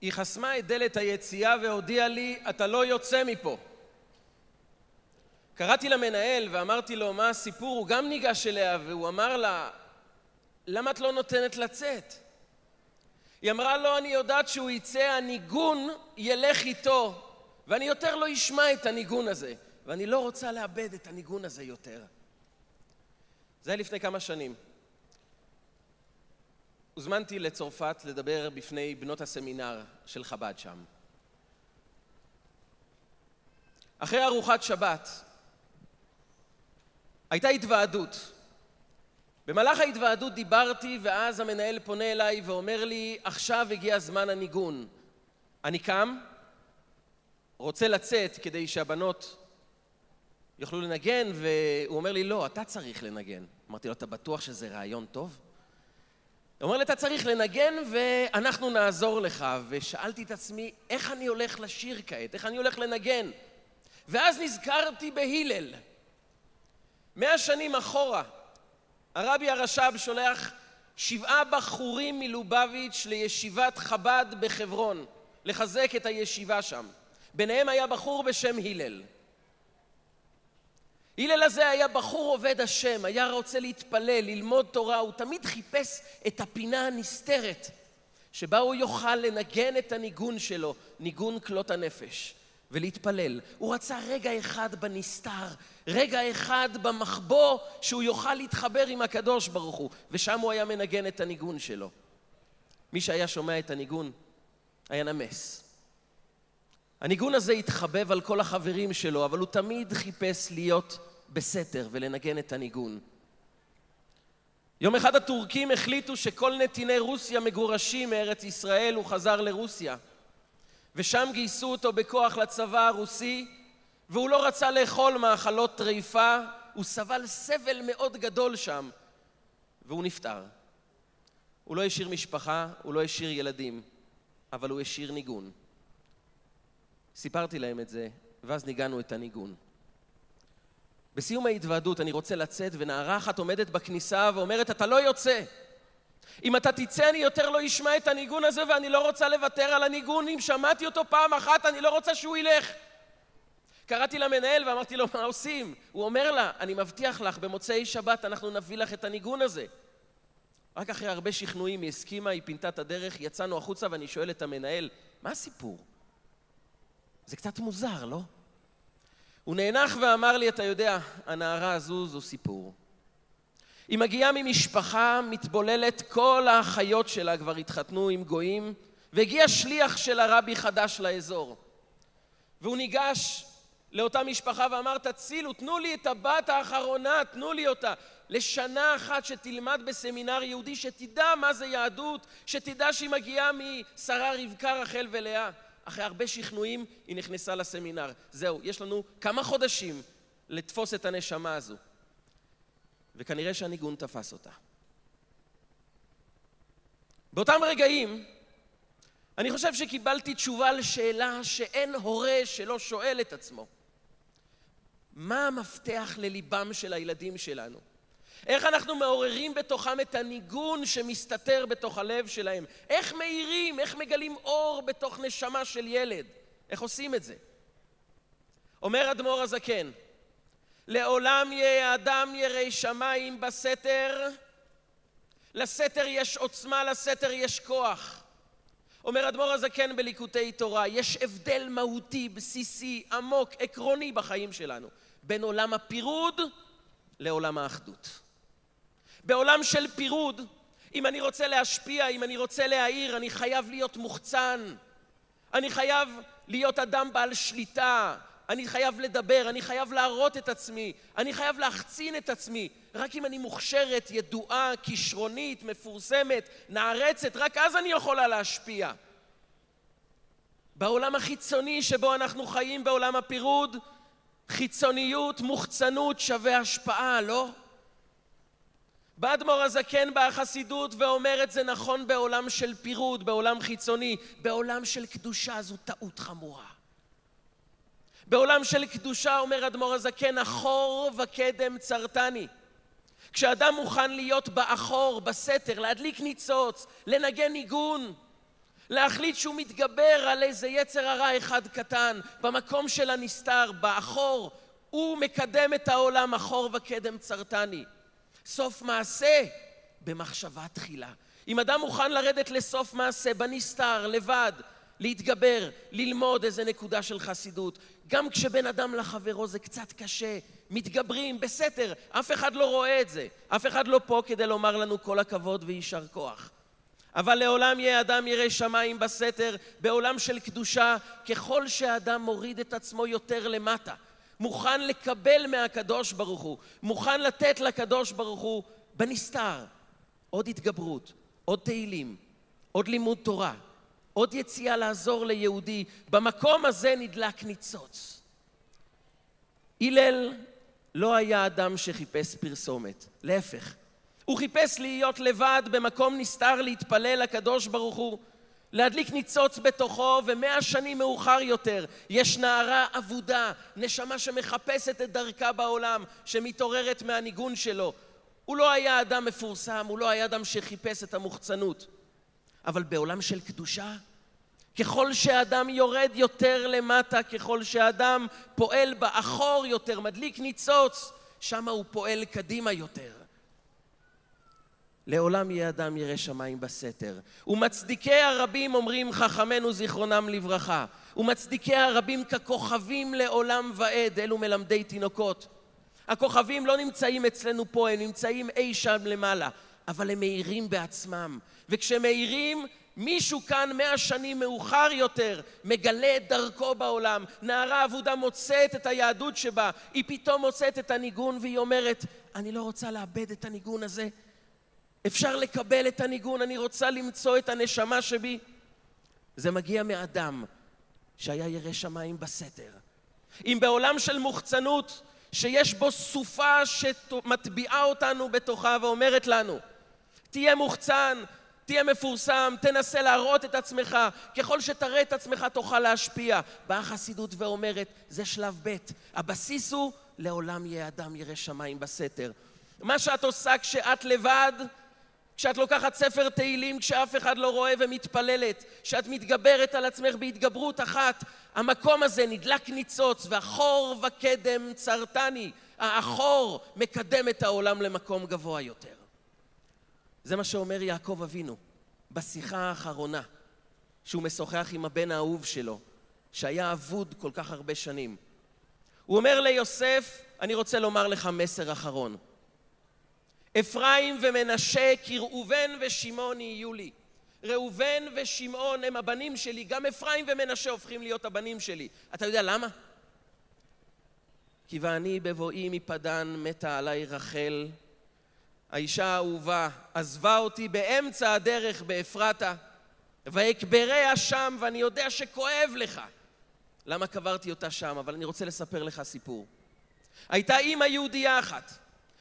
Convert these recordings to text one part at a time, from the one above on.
היא חסמה את דלת היציאה והודיעה לי, אתה לא יוצא מפה. קראתי למנהל ואמרתי לו, מה הסיפור? הוא גם ניגש אליה והוא אמר לה, למה את לא נותנת לצאת? היא אמרה לו, אני יודעת שהוא יצא, הניגון ילך איתו, ואני יותר לא אשמע את הניגון הזה, ואני לא רוצה לאבד את הניגון הזה יותר. זה היה לפני כמה שנים. הוזמנתי לצרפת לדבר בפני בנות הסמינר של חב"ד שם. אחרי ארוחת שבת הייתה התוועדות. במהלך ההתוועדות דיברתי ואז המנהל פונה אליי ואומר לי עכשיו הגיע זמן הניגון. אני קם, רוצה לצאת כדי שהבנות יוכלו לנגן והוא אומר לי לא, אתה צריך לנגן. אמרתי לו אתה בטוח שזה רעיון טוב? הוא אומר לי, אתה צריך לנגן ואנחנו נעזור לך. ושאלתי את עצמי, איך אני הולך לשיר כעת? איך אני הולך לנגן? ואז נזכרתי בהלל. מאה שנים אחורה, הרבי הרש"ב שולח שבעה בחורים מלובביץ' לישיבת חב"ד בחברון, לחזק את הישיבה שם. ביניהם היה בחור בשם הלל. הלל הזה היה בחור עובד השם, היה רוצה להתפלל, ללמוד תורה, הוא תמיד חיפש את הפינה הנסתרת שבה הוא יוכל לנגן את הניגון שלו, ניגון כלות הנפש, ולהתפלל. הוא רצה רגע אחד בנסתר, רגע אחד במחבוא שהוא יוכל להתחבר עם הקדוש ברוך הוא, ושם הוא היה מנגן את הניגון שלו. מי שהיה שומע את הניגון היה נמס. הניגון הזה התחבב על כל החברים שלו, אבל הוא תמיד חיפש להיות בסתר ולנגן את הניגון. יום אחד הטורקים החליטו שכל נתיני רוסיה מגורשים מארץ ישראל, הוא חזר לרוסיה. ושם גייסו אותו בכוח לצבא הרוסי, והוא לא רצה לאכול מאכלות טריפה, הוא סבל סבל מאוד גדול שם, והוא נפטר. הוא לא השאיר משפחה, הוא לא השאיר ילדים, אבל הוא השאיר ניגון. סיפרתי להם את זה, ואז ניגענו את הניגון. בסיום ההתוועדות אני רוצה לצאת, ונערה אחת עומדת בכניסה ואומרת, אתה לא יוצא. אם אתה תצא אני יותר לא אשמע את הניגון הזה ואני לא רוצה לוותר על הניגון. אם שמעתי אותו פעם אחת אני לא רוצה שהוא ילך. קראתי למנהל ואמרתי לו, מה עושים? הוא אומר לה, אני מבטיח לך, במוצאי שבת אנחנו נביא לך את הניגון הזה. רק אחרי הרבה שכנועים היא הסכימה, היא פינתה את הדרך, יצאנו החוצה ואני שואל את המנהל, מה הסיפור? זה קצת מוזר, לא? הוא נאנח ואמר לי, אתה יודע, הנערה הזו זו סיפור. היא מגיעה ממשפחה מתבוללת, כל האחיות שלה כבר התחתנו עם גויים, והגיע שליח של הרבי חדש לאזור. והוא ניגש לאותה משפחה ואמר, תצילו, תנו לי את הבת האחרונה, תנו לי אותה. לשנה אחת שתלמד בסמינר יהודי, שתדע מה זה יהדות, שתדע שהיא מגיעה משרה רבקה, רחל ולאה. אחרי הרבה שכנועים היא נכנסה לסמינר. זהו, יש לנו כמה חודשים לתפוס את הנשמה הזו. וכנראה שהניגון תפס אותה. באותם רגעים, אני חושב שקיבלתי תשובה לשאלה שאין הורה שלא שואל את עצמו. מה המפתח לליבם של הילדים שלנו? איך אנחנו מעוררים בתוכם את הניגון שמסתתר בתוך הלב שלהם? איך מאירים, איך מגלים אור בתוך נשמה של ילד? איך עושים את זה? אומר אדמו"ר הזקן, לעולם יהיה אדם ירא שמיים בסתר, לסתר יש עוצמה, לסתר יש כוח. אומר אדמו"ר הזקן בליקוטי תורה, יש הבדל מהותי, בסיסי, עמוק, עקרוני בחיים שלנו, בין עולם הפירוד לעולם האחדות. בעולם של פירוד, אם אני רוצה להשפיע, אם אני רוצה להעיר, אני חייב להיות מוחצן. אני חייב להיות אדם בעל שליטה. אני חייב לדבר, אני חייב להראות את עצמי, אני חייב להחצין את עצמי. רק אם אני מוכשרת, ידועה, כישרונית, מפורסמת, נערצת, רק אז אני יכולה להשפיע. בעולם החיצוני שבו אנחנו חיים, בעולם הפירוד, חיצוניות, מוחצנות שווה השפעה, לא? בא אדמו"ר הזקן בחסידות ואומר את זה נכון בעולם של פירוד, בעולם חיצוני, בעולם של קדושה זו טעות חמורה. בעולם של קדושה אומר אדמו"ר הזקן, אחור וקדם צרתני. כשאדם מוכן להיות באחור, בסתר, להדליק ניצוץ, לנגן ניגון, להחליט שהוא מתגבר על איזה יצר הרע אחד קטן, במקום של הנסתר, באחור, הוא מקדם את העולם אחור וקדם צרתני. סוף מעשה במחשבה תחילה. אם אדם מוכן לרדת לסוף מעשה, בנסתר, לבד, להתגבר, ללמוד איזה נקודה של חסידות, גם כשבין אדם לחברו זה קצת קשה, מתגברים, בסתר, אף אחד לא רואה את זה, אף אחד לא פה כדי לומר לנו כל הכבוד ויישר כוח. אבל לעולם יהיה אדם ירא שמיים בסתר, בעולם של קדושה, ככל שהאדם מוריד את עצמו יותר למטה, מוכן לקבל מהקדוש ברוך הוא, מוכן לתת לקדוש ברוך הוא בנסתר עוד התגברות, עוד תהילים, עוד לימוד תורה, עוד יציאה לעזור ליהודי, במקום הזה נדלק ניצוץ. הלל לא היה אדם שחיפש פרסומת, להפך. הוא חיפש להיות לבד במקום נסתר להתפלל לקדוש ברוך הוא, להדליק ניצוץ בתוכו, ומאה שנים מאוחר יותר יש נערה אבודה, נשמה שמחפשת את דרכה בעולם, שמתעוררת מהניגון שלו. הוא לא היה אדם מפורסם, הוא לא היה אדם שחיפש את המוחצנות. אבל בעולם של קדושה, ככל שאדם יורד יותר למטה, ככל שאדם פועל באחור יותר, מדליק ניצוץ, שם הוא פועל קדימה יותר. לעולם יהיה אדם ירא שמיים בסתר. ומצדיקי הרבים אומרים חכמינו זיכרונם לברכה. ומצדיקי הרבים ככוכבים לעולם ועד, אלו מלמדי תינוקות. הכוכבים לא נמצאים אצלנו פה, הם נמצאים אי שם למעלה, אבל הם מאירים בעצמם. וכשהם מאירים, מישהו כאן מאה שנים מאוחר יותר מגלה את דרכו בעולם. נערה אבודה מוצאת את היהדות שבה, היא פתאום מוצאת את הניגון והיא אומרת, אני לא רוצה לאבד את הניגון הזה. אפשר לקבל את הניגון, אני רוצה למצוא את הנשמה שבי. זה מגיע מאדם שהיה ירא שמיים בסתר. אם בעולם של מוחצנות, שיש בו סופה שמטביעה אותנו בתוכה ואומרת לנו, תהיה מוחצן, תהיה מפורסם, תנסה להראות את עצמך, ככל שתראה את עצמך תוכל להשפיע. באה החסידות ואומרת, זה שלב ב', הבסיס הוא לעולם יהיה אדם ירא שמיים בסתר. מה שאת עושה כשאת לבד, כשאת לוקחת ספר תהילים כשאף אחד לא רואה ומתפללת, כשאת מתגברת על עצמך בהתגברות אחת, המקום הזה נדלק ניצוץ והחור וקדם צרתני, החור מקדם את העולם למקום גבוה יותר. זה מה שאומר יעקב אבינו בשיחה האחרונה, שהוא משוחח עם הבן האהוב שלו, שהיה אבוד כל כך הרבה שנים. הוא אומר ליוסף, אני רוצה לומר לך מסר אחרון. אפרים ומנשה כי ראובן ושמעון יהיו לי. ראובן ושמעון הם הבנים שלי, גם אפרים ומנשה הופכים להיות הבנים שלי. אתה יודע למה? כי ואני בבואי מפדן מתה עליי רחל, האישה האהובה, עזבה אותי באמצע הדרך באפרתה, ואקבריה שם, ואני יודע שכואב לך. למה קברתי אותה שם? אבל אני רוצה לספר לך סיפור. הייתה אימא יהודייה אחת,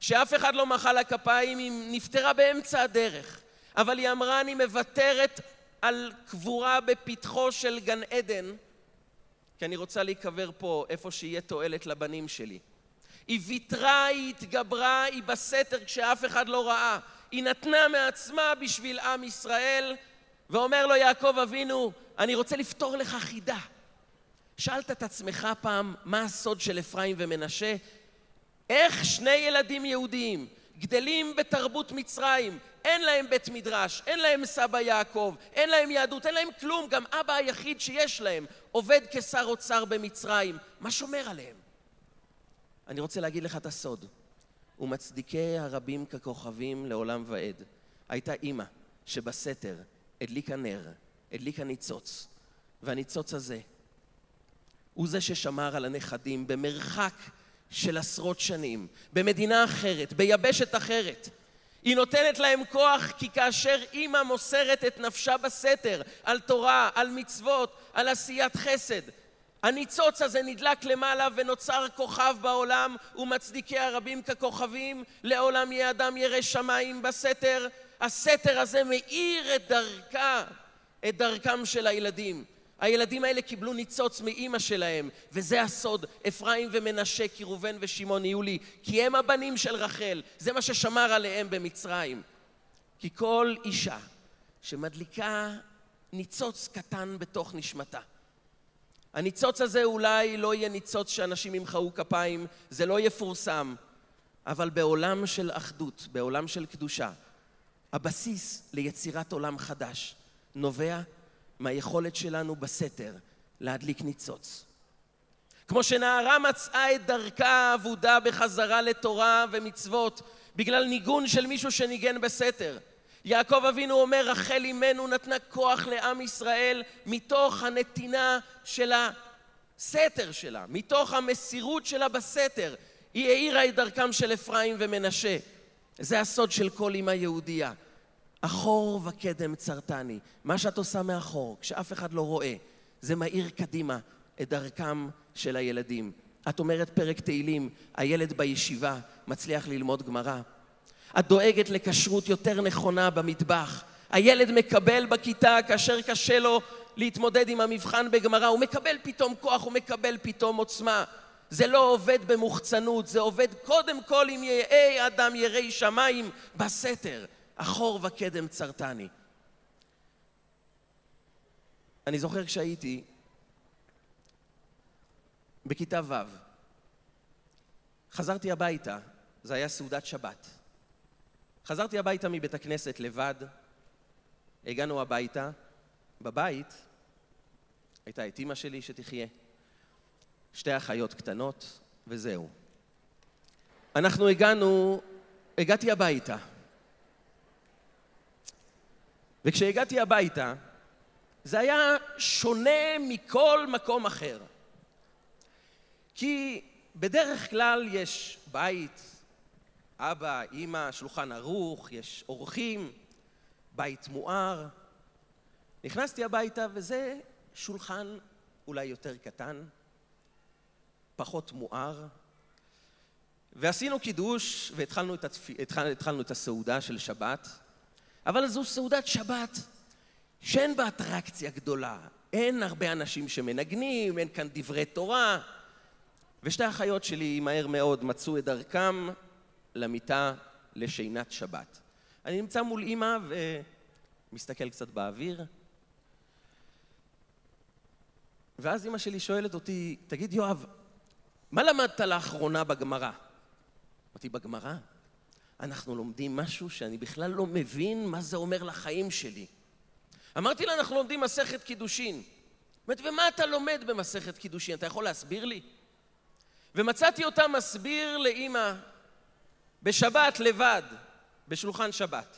שאף אחד לא מחא לה כפיים, היא נפטרה באמצע הדרך. אבל היא אמרה, אני מוותרת על קבורה בפתחו של גן עדן, כי אני רוצה להיקבר פה, איפה שיהיה תועלת לבנים שלי. היא ויתרה, היא התגברה, היא בסתר כשאף אחד לא ראה. היא נתנה מעצמה בשביל עם ישראל, ואומר לו יעקב אבינו, אני רוצה לפתור לך חידה. שאלת את עצמך פעם מה הסוד של אפרים ומנשה? איך שני ילדים יהודיים גדלים בתרבות מצרים, אין להם בית מדרש, אין להם סבא יעקב, אין להם יהדות, אין להם כלום, גם אבא היחיד שיש להם עובד כשר אוצר במצרים, מה שומר עליהם? אני רוצה להגיד לך את הסוד. ומצדיקי הרבים ככוכבים לעולם ועד. הייתה אימא שבסתר הדליקה נר, הדליקה ניצוץ, והניצוץ הזה הוא זה ששמר על הנכדים במרחק של עשרות שנים, במדינה אחרת, ביבשת אחרת. היא נותנת להם כוח כי כאשר אימא מוסרת את נפשה בסתר על תורה, על מצוות, על עשיית חסד, הניצוץ הזה נדלק למעלה ונוצר כוכב בעולם ומצדיקי הרבים ככוכבים לעולם יהיה אדם ירא שמיים בסתר הסתר הזה מאיר את דרכה, את דרכם של הילדים הילדים האלה קיבלו ניצוץ מאימא שלהם, וזה הסוד, אפרים ומנשה, כי ראובן ושמעון יהיו לי, כי הם הבנים של רחל, זה מה ששמר עליהם במצרים. כי כל אישה שמדליקה ניצוץ קטן בתוך נשמתה. הניצוץ הזה אולי לא יהיה ניצוץ שאנשים ימחאו כפיים, זה לא יפורסם, אבל בעולם של אחדות, בעולם של קדושה, הבסיס ליצירת עולם חדש נובע מהיכולת שלנו בסתר להדליק ניצוץ. כמו שנערה מצאה את דרכה האבודה בחזרה לתורה ומצוות בגלל ניגון של מישהו שניגן בסתר. יעקב אבינו אומר, רחל אימנו נתנה כוח לעם ישראל מתוך הנתינה של הסתר שלה, מתוך המסירות שלה בסתר. היא האירה את דרכם של אפרים ומנשה. זה הסוד של כל אמא יהודייה. אחור וקדם צרתני. מה שאת עושה מאחור, כשאף אחד לא רואה, זה מאיר קדימה את דרכם של הילדים. את אומרת פרק תהילים, הילד בישיבה מצליח ללמוד גמרא. את דואגת לכשרות יותר נכונה במטבח. הילד מקבל בכיתה כאשר קשה לו להתמודד עם המבחן בגמרא, הוא מקבל פתאום כוח, הוא מקבל פתאום עוצמה. זה לא עובד במוחצנות, זה עובד קודם כל אם יהא אדם יראי שמיים בסתר. אחור וקדם צרתני. אני זוכר כשהייתי בכיתה ו', חזרתי הביתה, זה היה סעודת שבת. חזרתי הביתה מבית הכנסת לבד, הגענו הביתה, בבית הייתה את אימא שלי שתחיה, שתי אחיות קטנות, וזהו. אנחנו הגענו, הגעתי הביתה. וכשהגעתי הביתה, זה היה שונה מכל מקום אחר. כי בדרך כלל יש בית, אבא, אימא, שולחן ערוך, יש אורחים, בית מואר. נכנסתי הביתה וזה שולחן אולי יותר קטן, פחות מואר, ועשינו קידוש והתחלנו את, התפ... התחל... התחלנו את הסעודה של שבת, אבל זו סעודת שבת שאין בה אטרקציה גדולה, אין הרבה אנשים שמנגנים, אין כאן דברי תורה, ושתי האחיות שלי מהר מאוד מצאו את דרכם למיטה לשינת שבת. אני נמצא מול אימא ומסתכל קצת באוויר, ואז אימא שלי שואלת אותי, תגיד יואב, מה למדת לאחרונה בגמרא? אמרתי, בגמרא? אנחנו לומדים משהו שאני בכלל לא מבין מה זה אומר לחיים שלי. אמרתי לה, אנחנו לומדים מסכת קידושין. אומרת, ומה אתה לומד במסכת קידושין? אתה יכול להסביר לי? ומצאתי אותה מסביר לאימא בשבת לבד, בשולחן שבת.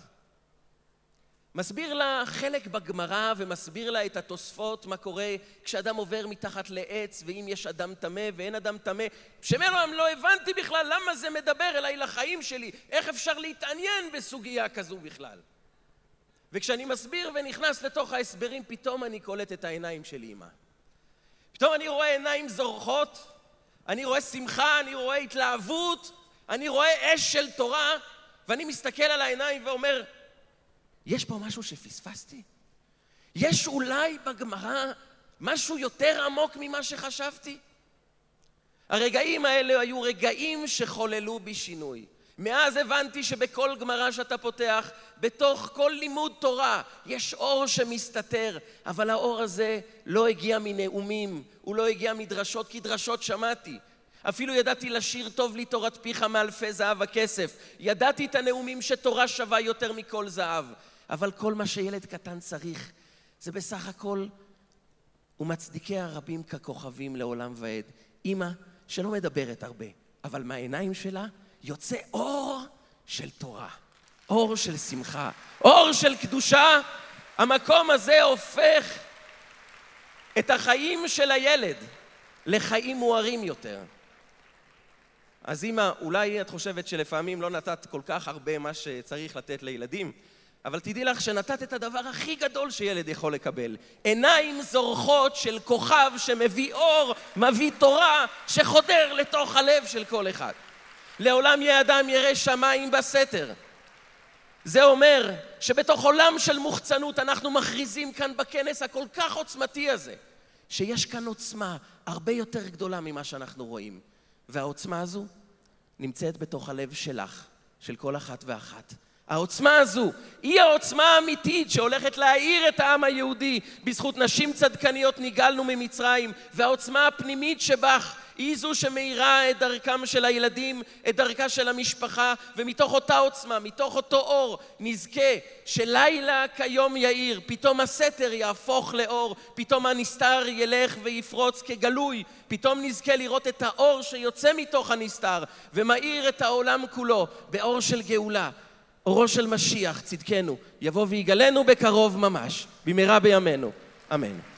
מסביר לה חלק בגמרא ומסביר לה את התוספות, מה קורה כשאדם עובר מתחת לעץ ואם יש אדם טמא ואין אדם טמא. שמרם לא הבנתי בכלל למה זה מדבר אליי לחיים שלי, איך אפשר להתעניין בסוגיה כזו בכלל. וכשאני מסביר ונכנס לתוך ההסברים, פתאום אני קולט את העיניים של אימא. פתאום אני רואה עיניים זורחות, אני רואה שמחה, אני רואה התלהבות, אני רואה אש של תורה, ואני מסתכל על העיניים ואומר, יש פה משהו שפספסתי? יש אולי בגמרא משהו יותר עמוק ממה שחשבתי? הרגעים האלה היו רגעים שחוללו בי שינוי. מאז הבנתי שבכל גמרא שאתה פותח, בתוך כל לימוד תורה, יש אור שמסתתר, אבל האור הזה לא הגיע מנאומים, הוא לא הגיע מדרשות, כי דרשות שמעתי. אפילו ידעתי לשיר טוב לי תורת פיך מאלפי זהב וכסף. ידעתי את הנאומים שתורה שווה יותר מכל זהב. אבל כל מה שילד קטן צריך, זה בסך הכל ומצדיקי הרבים ככוכבים לעולם ועד. אימא שלא מדברת הרבה, אבל מהעיניים שלה יוצא אור של תורה, אור של שמחה, אור של קדושה. המקום הזה הופך את החיים של הילד לחיים מוארים יותר. אז אמא, אולי את חושבת שלפעמים לא נתת כל כך הרבה מה שצריך לתת לילדים, אבל תדעי לך שנתת את הדבר הכי גדול שילד יכול לקבל. עיניים זורחות של כוכב שמביא אור, מביא תורה, שחודר לתוך הלב של כל אחד. לעולם יהיה אדם ירא שמיים בסתר. זה אומר שבתוך עולם של מוחצנות אנחנו מכריזים כאן בכנס הכל כך עוצמתי הזה, שיש כאן עוצמה הרבה יותר גדולה ממה שאנחנו רואים. והעוצמה הזו נמצאת בתוך הלב שלך, של כל אחת ואחת. העוצמה הזו היא העוצמה האמיתית שהולכת להאיר את העם היהודי. בזכות נשים צדקניות נגאלנו ממצרים, והעוצמה הפנימית שבך היא זו שמאירה את דרכם של הילדים, את דרכה של המשפחה, ומתוך אותה עוצמה, מתוך אותו אור, נזכה שלילה כיום יאיר, פתאום הסתר יהפוך לאור, פתאום הנסתר ילך ויפרוץ כגלוי, פתאום נזכה לראות את האור שיוצא מתוך הנסתר ומאיר את העולם כולו באור של גאולה. אורו של משיח, צדקנו, יבוא ויגלנו בקרוב ממש, במהרה בימינו. אמן.